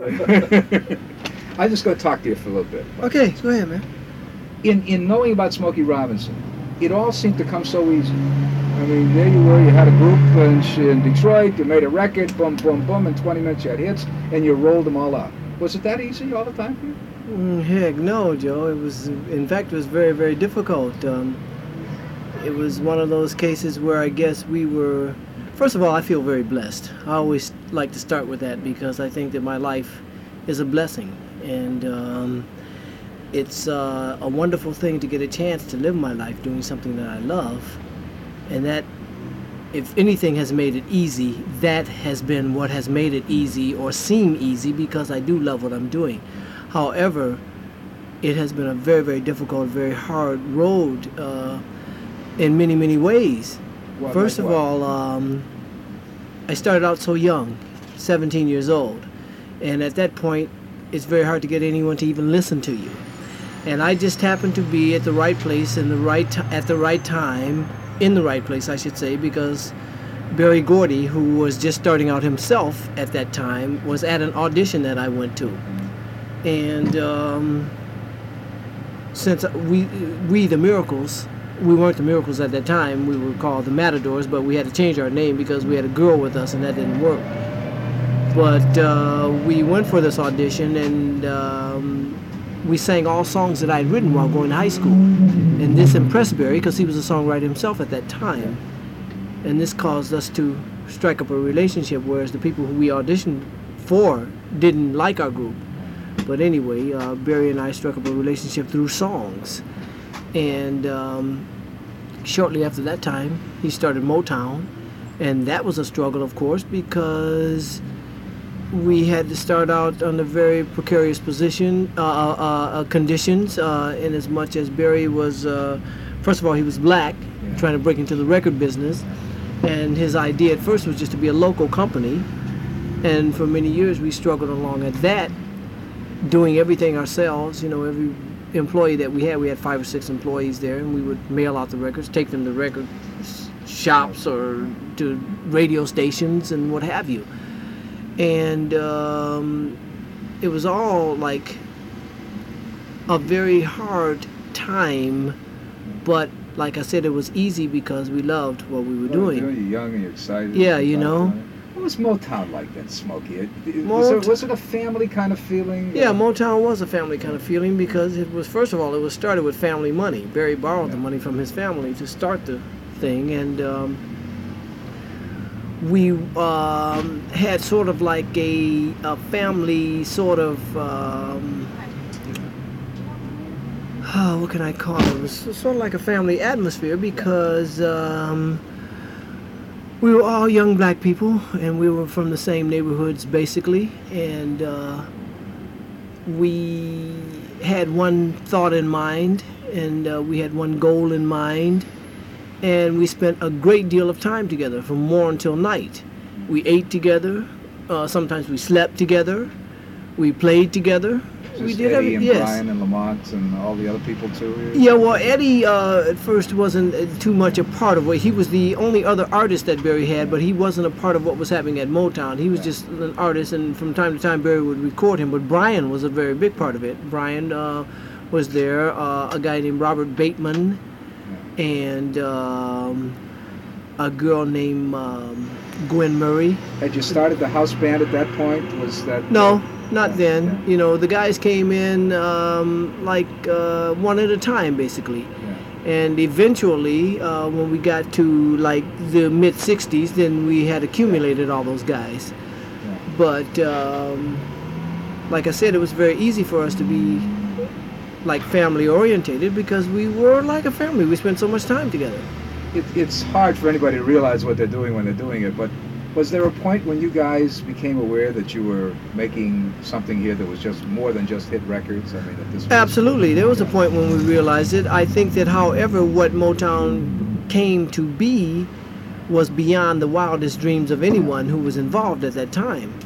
I'm just going to talk to you for a little bit. Okay, go ahead, man. In in knowing about Smokey Robinson, it all seemed to come so easy. I mean, there you were, you had a group in, in Detroit, you made a record, boom, boom, boom, in 20 minutes you had hits, and you rolled them all out. Was it that easy all the time for you? Mm, heck, no, Joe. It was, in fact, it was very, very difficult. Um, it was one of those cases where I guess we were. First of all, I feel very blessed. I always like to start with that because I think that my life is a blessing, and um, it's uh, a wonderful thing to get a chance to live my life doing something that I love, and that. If anything has made it easy, that has been what has made it easy or seem easy because I do love what I'm doing. However, it has been a very, very difficult, very hard road uh, in many, many ways. What, First of all, um, I started out so young, 17 years old, and at that point, it's very hard to get anyone to even listen to you. And I just happened to be at the right place in the right ti at the right time, in the right place, I should say, because Berry Gordy, who was just starting out himself at that time, was at an audition that I went to, and um, since we we the Miracles we weren't the Miracles at that time. We were called the Matadors, but we had to change our name because we had a girl with us, and that didn't work. But uh, we went for this audition, and um, we sang all songs that I had written while going to high school. And this impressed Berry because he was a songwriter himself at that time. And this caused us to strike up a relationship, whereas the people who we auditioned for didn't like our group. But anyway, uh, Berry and I struck up a relationship through songs. And um, shortly after that time, he started Motown. And that was a struggle, of course, because we had to start out under very precarious position uh, uh, uh, conditions. Uh, in as much as Berry was, uh, first of all, he was black, trying to break into the record business, and his idea at first was just to be a local company. And for many years, we struggled along at that, doing everything ourselves. You know, every employee that we had, we had five or six employees there, and we would mail out the records, take them to record shops or to radio stations and what have you. And um, it was all like a very hard time, but like I said, it was easy because we loved what we were doing. You're young and excited. Yeah, you know. What was Motown like then, Smokey? It, it- was, it, was it a family kind of feeling? Yeah, Uh, Motown was a family kind of feeling because it was first of all it was started with family money. Berry borrowed the money from his family to start the thing, and um, we um, had sort of like a, a family sort of um, oh, what can I call it? It was sort of like a family atmosphere because. Um, we were all young black people, and we were from the same neighborhoods basically, and uh, we had one thought in mind, and uh, we had one goal in mind, and we spent a great deal of time together from morn till night. We ate together. Uh, sometimes we slept together. We played together. we did Eddie every- and yes. Brian and Lamont and all the other people too. Yeah, well, Eddie uh, at first wasn't uh, too much a part of it. He was the only other artist that Berry had, but he wasn't a part of what was happening at Motown. He was just an artist, and from time to time Berry would record him. But Brian was a very big part of it. Brian uh, was there, uh, a guy named Robert Bateman, and um, a girl named um, Gwen Murray. Had you started the house band at that point? Was that No, not Yeah, then. yeah. You know, the guys came in um, like uh, one at a time, basically. Yeah. And eventually, uh, when we got to like the mid 60s, then we had accumulated all those guys. Yeah. But um, like I said, it was very easy for us to be like family orientated because we were like a family. We spent so much time together. It, it's hard for anybody to realize what they're doing when they're doing it, but was there a point when you guys became aware that you were making something here that was just more than just hit records? I mean, at this Absolutely. There was a point when we realized it. I think that, however, what Motown came to be was beyond the wildest dreams of anyone who was involved at that time.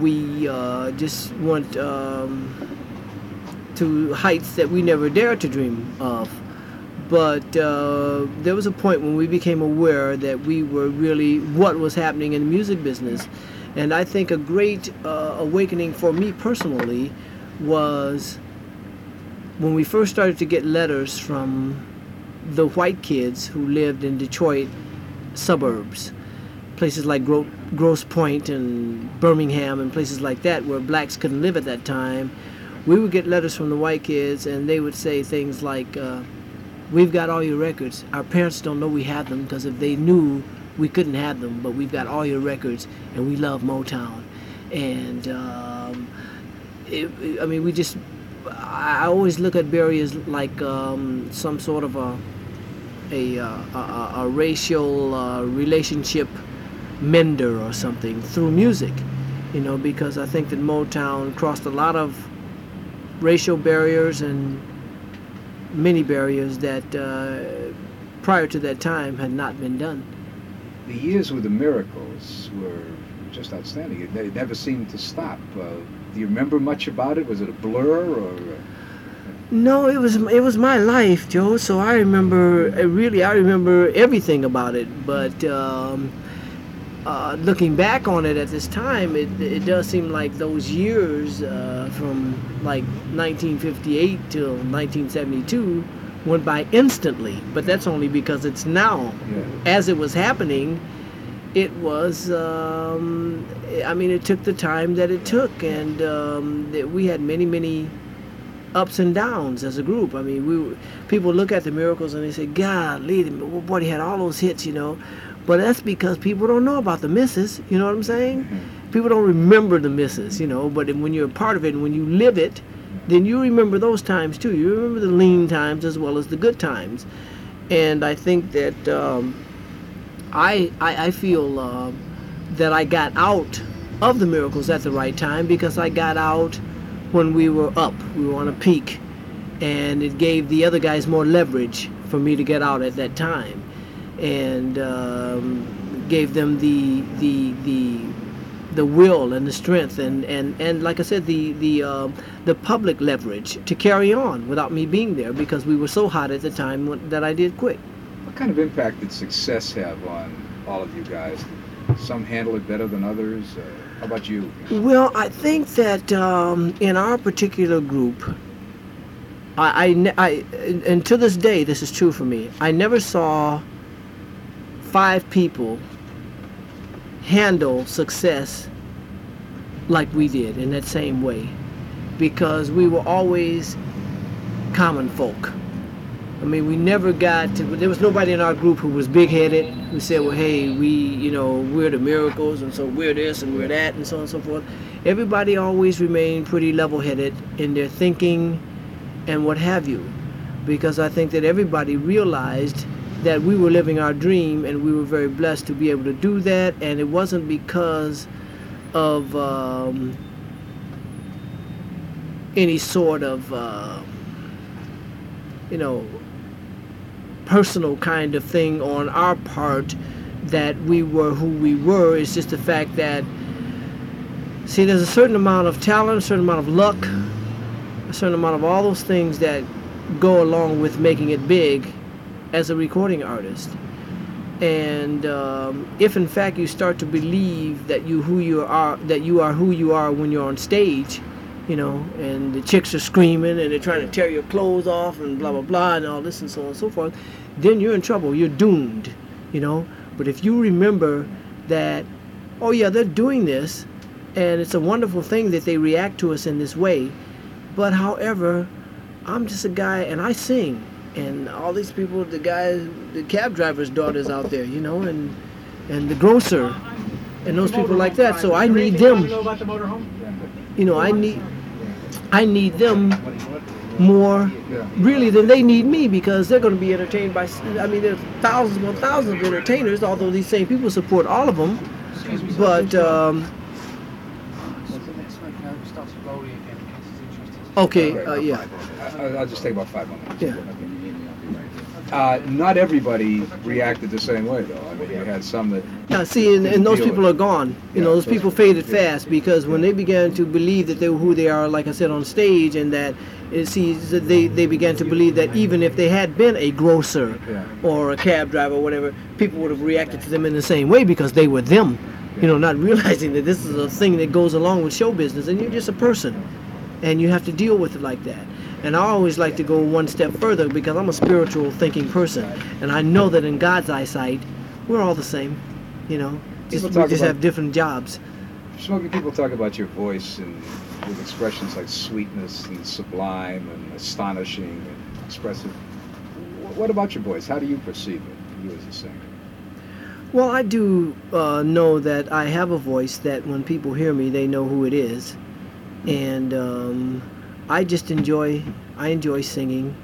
We uh, just went um, to heights that we never dared to dream of. But uh, there was a point when we became aware that we were really what was happening in the music business. And I think a great uh, awakening for me personally was when we first started to get letters from the white kids who lived in Detroit suburbs, places like Gro- Grosse Pointe and Birmingham and places like that where blacks couldn't live at that time. We would get letters from the white kids and they would say things like, uh, We've got all your records. Our parents don't know we have them because if they knew, we couldn't have them, but we've got all your records and we love Motown. And um, it, I mean, we just, I always look at Berry as like um, some sort of a, a, uh, a, a, a racial uh, relationship mender or something through music, you know, because I think that Motown crossed a lot of racial barriers and many barriers that uh, prior to that time had not been done. The years with the Miracles were just outstanding. It, it never seemed to stop. Uh, do you remember much about it? Was it a blur or? No, it was it was my life, Joe. So I remember really, I remember everything about it. But um, uh, looking back on it at this time, it it does seem like those years uh, from like 1958 till 1972 went by instantly. But that's only because it's now. yeah. As it was happening, it was. Um, I mean, it took the time that it took, and um, that we had many, many ups and downs as a group. I mean, we people look at the miracles and they say, "God, lead him." Boy, he had all those hits, you know. But that's because people don't know about the misses. You know what I'm saying? People don't remember the misses, you know. But when you're a part of it and when you live it, then you remember those times too. You remember the lean times as well as the good times. And I think that um, I, I I feel uh, that I got out of the miracles at the right time because I got out when we were up. We were on a peak, and it gave the other guys more leverage for me to get out at that time, and um, gave them the the the the will and the strength and, and, and like I said the the uh, the public leverage to carry on without me being there because we were so hot at the time when- that I did quit. What kind of impact did success have on all of you guys? Some handle it better than others. Uh, how about you? Well, I think that um, in our particular group, I, I, I, and to this day, this is true for me. I never saw five people handle success like we did in that same way, because we were always common folk. I mean, we never got to, there was nobody in our group who was big headed, who said, well, hey, we, you know, we're the miracles, and so we're this and we're that, and so on and so forth. Everybody always remained pretty level headed in their thinking and what have you, because I think that everybody realized that we were living our dream and we were very blessed to be able to do that, and it wasn't because of um, any sort of, uh, you know, personal kind of thing on our part that we were who we were. It's just the fact that, see, there's a certain amount of talent, a certain amount of luck, a certain amount of all those things that go along with making it big as a recording artist. And um, if in fact you start to believe that you who you are, that you are who you are when you're on stage, you know, and the chicks are screaming and they're trying to tear your clothes off and blah blah blah and all this and so on and so forth, then you're in trouble. You're doomed, you know. But if you remember that, oh yeah, they're doing this, and it's a wonderful thing that they react to us in this way. But however, I'm just a guy and I sing, and all these people, the guys, the cab driver's daughters out there, you know, and and the grocer, and those people like that. So I need them. You know, I need I need them more really than they need me because they're going to be entertained by I mean there's thousands upon thousands of entertainers although these same people support all of them but um, okay uh, yeah I, I'll just take about five minutes. Yeah. Uh, not everybody reacted the same way, though. I mean, you had some that. Yeah, see, and, and those people with are gone. You Yeah, know, those people people- faded yeah. fast because when they began to believe that they were who they are, like I said on stage, and that it sees that they they began to believe that even if they had been a grocer Yeah. or a cab driver or whatever, people would have reacted to them in the same way because they were them. You know, not realizing that this is a thing that goes along with show business, and you're just a person, and you have to deal with it like that. And I always like to go one step further because I'm a spiritual thinking person, and I know that in God's eyesight, we're all the same. You know, just, we just have different jobs. Smokey people talk about your voice and with expressions like sweetness and sublime and astonishing and expressive. What about your voice? How do you perceive it, you as a singer? Well, I do uh, know that I have a voice that when people hear me, they know who it is, and um, I just enjoy. I enjoy singing.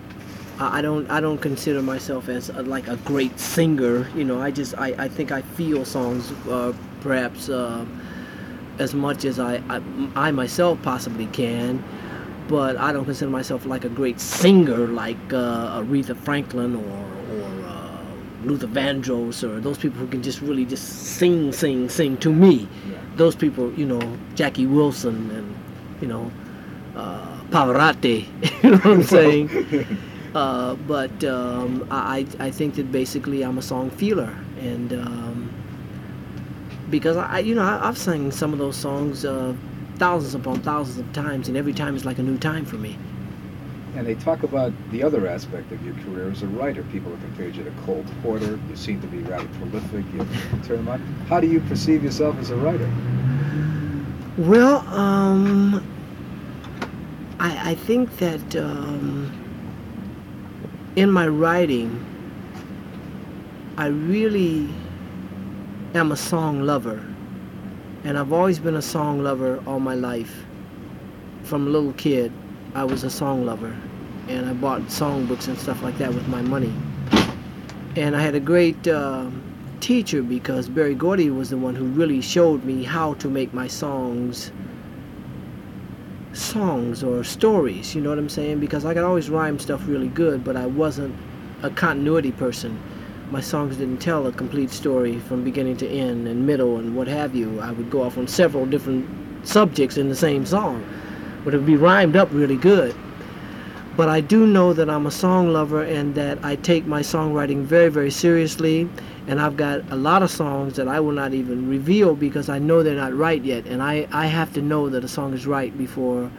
I don't. I don't consider myself as a, like a great singer. You know, I just. I, I think I feel songs, uh, perhaps uh, as much as I, I I myself possibly can. But I don't consider myself like a great singer, like uh, Aretha Franklin or or uh, Luther Vandross or those people who can just really just sing, sing, sing to me. Yeah. Those people, you know, Jackie Wilson and you know, uh, Pavarotti. you know what I'm saying? Uh, but um, I, I think that basically I'm a song feeler, and um, because I, you know, I, I've sung some of those songs uh, thousands upon thousands of times, and every time is like a new time for me. And they talk about the other aspect of your career as a writer. People have compared you to Cole Porter. You seem to be rather prolific. You have term. How do you perceive yourself as a writer? Well, um, I, I think that um, in my writing, I really am a song lover. And I've always been a song lover all my life. From a little kid, I was a song lover. And I bought songbooks and stuff like that with my money. And I had a great um teacher because Berry Gordy was the one who really showed me how to make my songs songs or stories, you know what I'm saying? Because I could always rhyme stuff really good, but I wasn't a continuity person. My songs didn't tell a complete story from beginning to end and middle and what have you. I would go off on several different subjects in the same song, but it would be rhymed up really good. But I do know that I'm a song lover and that I take my songwriting very, very seriously. And I've got a lot of songs that I will not even reveal because I know they're not right yet. And I, I have to know that a song is right before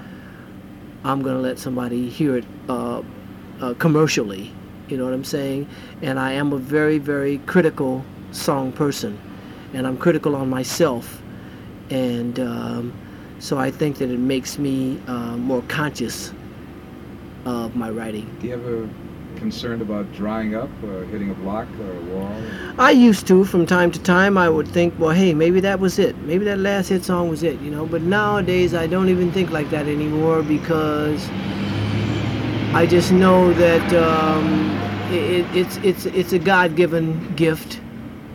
I'm going to let somebody hear it uh, uh, commercially. You know what I'm saying? And I am a very, very critical song person. And I'm critical on myself. And um, so I think that it makes me uh, more conscious of my writing. Do you ever concerned about drying up or hitting a block or a wall? I used to from time to time. I would think, well, hey, maybe that was it. Maybe that last hit song was it, you know. But nowadays, I don't even think like that anymore because I just know that um, it, it's it's it's a God-given gift,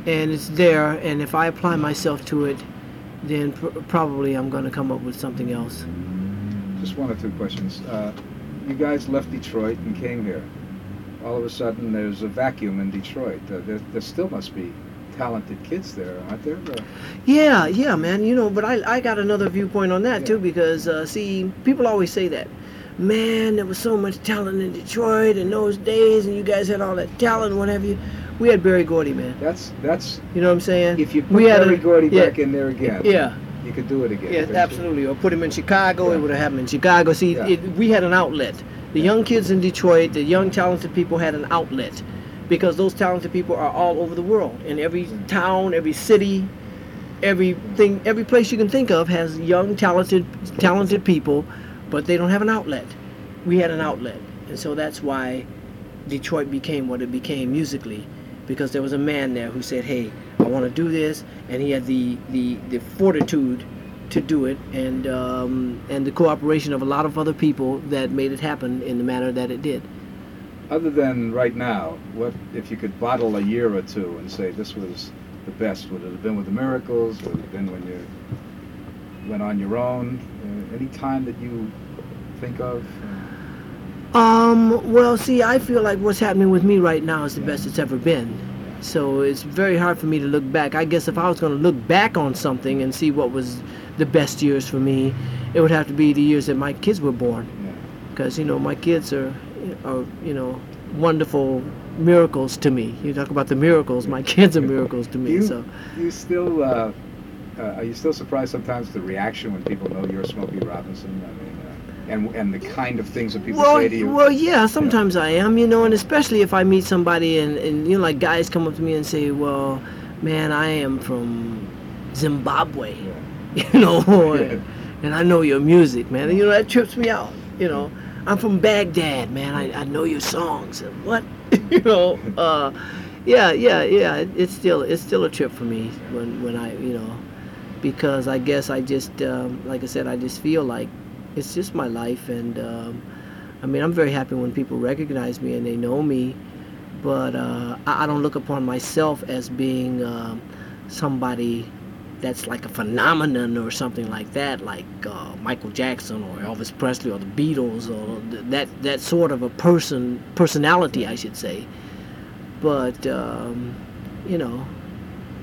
and it's there. And if I apply myself to it, then pr- probably I'm going to come up with something else. Just one or two questions. Uh, you guys left Detroit and came here. All of a sudden, there's a vacuum in Detroit. Uh, there, there still must be talented kids there, aren't there? Uh, Yeah, yeah, man. You know, but I, I got another viewpoint on that Yeah. too because uh, see, people always say that, man, there was so much talent in Detroit in those days, and you guys had all that talent, and what have you. We had Berry Gordy, man. that's that's You know what I'm saying? if you put We had Berry a- Gordy yeah, back in there again. Yeah, you could do it again. yes, couldn't absolutely. Or put him in Chicago, Yeah. it would have happened in Chicago. See, Yeah. it, we had an outlet. The young kids in Detroit, the young talented people had an outlet because those talented people are all over the world. In every Mm. town, every city, everything, every place you can think of has young talented talented people, but they don't have an outlet. We had an outlet, and so that's why Detroit became what it became musically, because there was a man there who said, "Hey, I want to do this," and he had the the, the fortitude to do it, and um, and the cooperation of a lot of other people that made it happen in the manner that it did. Other than right now, what if you could bottle a year or two and say this was the best? Would it have been with the Miracles? Would it have been when you went on your own? Uh, any time that you think of? Um, well, see, I feel like what's happening with me right now is the best it's ever been. So it's very hard for me to look back. I guess if I was going to look back on something and see what was the best years for me, it would have to be the years that my kids were born. Because, you know, my kids are, are, you know, wonderful miracles to me. You talk about the miracles, my kids are miracles to me. You- So, You still uh, uh, are you still surprised sometimes the reaction when people know you're Smokey Robinson? I mean, and and the kind of things that people well, say to you. well, yeah, sometimes I am, you know, and especially if I meet somebody and, and you know, like guys come up to me and say, "Well, man, I am from Zimbabwe," Yeah. you know, Yeah. and, and I know your music, man. And, you know, that trips me out. You know, I'm from Baghdad, man. I, I know your songs. And what, you know, uh, yeah, yeah, yeah. It, it's still it's still a trip for me when when I you know, because I guess I just um, like I said, I just feel like it's just my life, and um, I mean, I'm very happy when people recognize me and they know me, but uh, I, I don't look upon myself as being um, somebody that's like a phenomenon or something like that, like uh, Michael Jackson or Elvis Presley or the Beatles or th- that that sort of a person personality, I should say. But um, you know,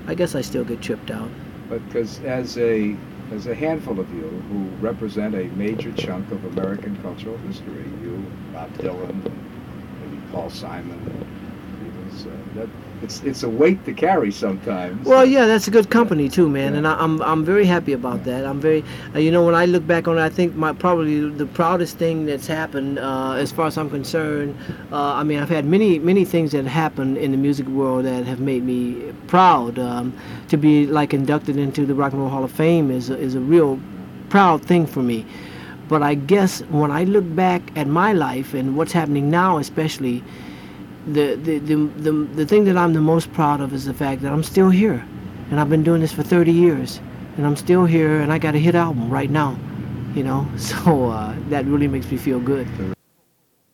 I guess I still get tripped out. Because as a as a handful of you who represent a major chunk of American cultural history, you, Bob Dylan, maybe Paul Simon, Beatles, uh, that it's it's a weight to carry sometimes. Well, yeah, that's a good company too, man, and I, I'm I'm very happy about that. I'm very, uh, you know, when I look back on it, I think my probably the proudest thing that's happened, uh, as far as I'm concerned. Uh, I mean, I've had many many things that happened in the music world that have made me proud. Um, to be like inducted into the Rock and Roll Hall of Fame is a, is a real proud thing for me. But I guess when I look back at my life and what's happening now, especially the, the, the, the, thing that I'm the most proud of is the fact that I'm still here. And I've been doing this for 30 years. And I'm still here and I got a hit album right now. You know, so uh, that really makes me feel good.